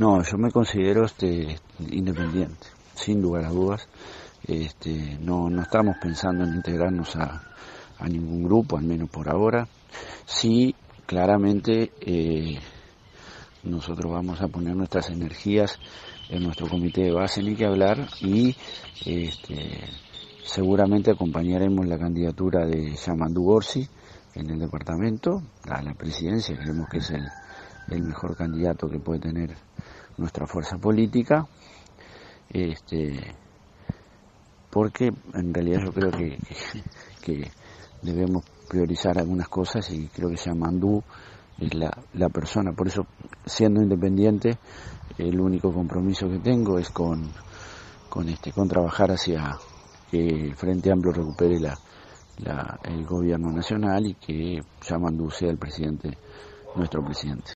No, yo me considero este, independiente, sin lugar a dudas. Este, no, estamos pensando en integrarnos a, a ningún grupo, al menos por ahora. Sí, claramente eh, nosotros vamos a poner nuestras energías en nuestro comité de base, ni que hablar, y este, seguramente acompañaremos la candidatura de Yamandu Gorsi en el departamento a la presidencia, creemos que es el, el mejor candidato que puede tener nuestra fuerza política, este, porque en realidad yo creo que, debemos priorizar algunas cosas y creo que Yamandú es la, la persona, por eso siendo independiente, el único compromiso que tengo es con, con este, con trabajar hacia que el Frente Amplio recupere la, el gobierno nacional y que Yamandú sea el presidente, nuestro presidente.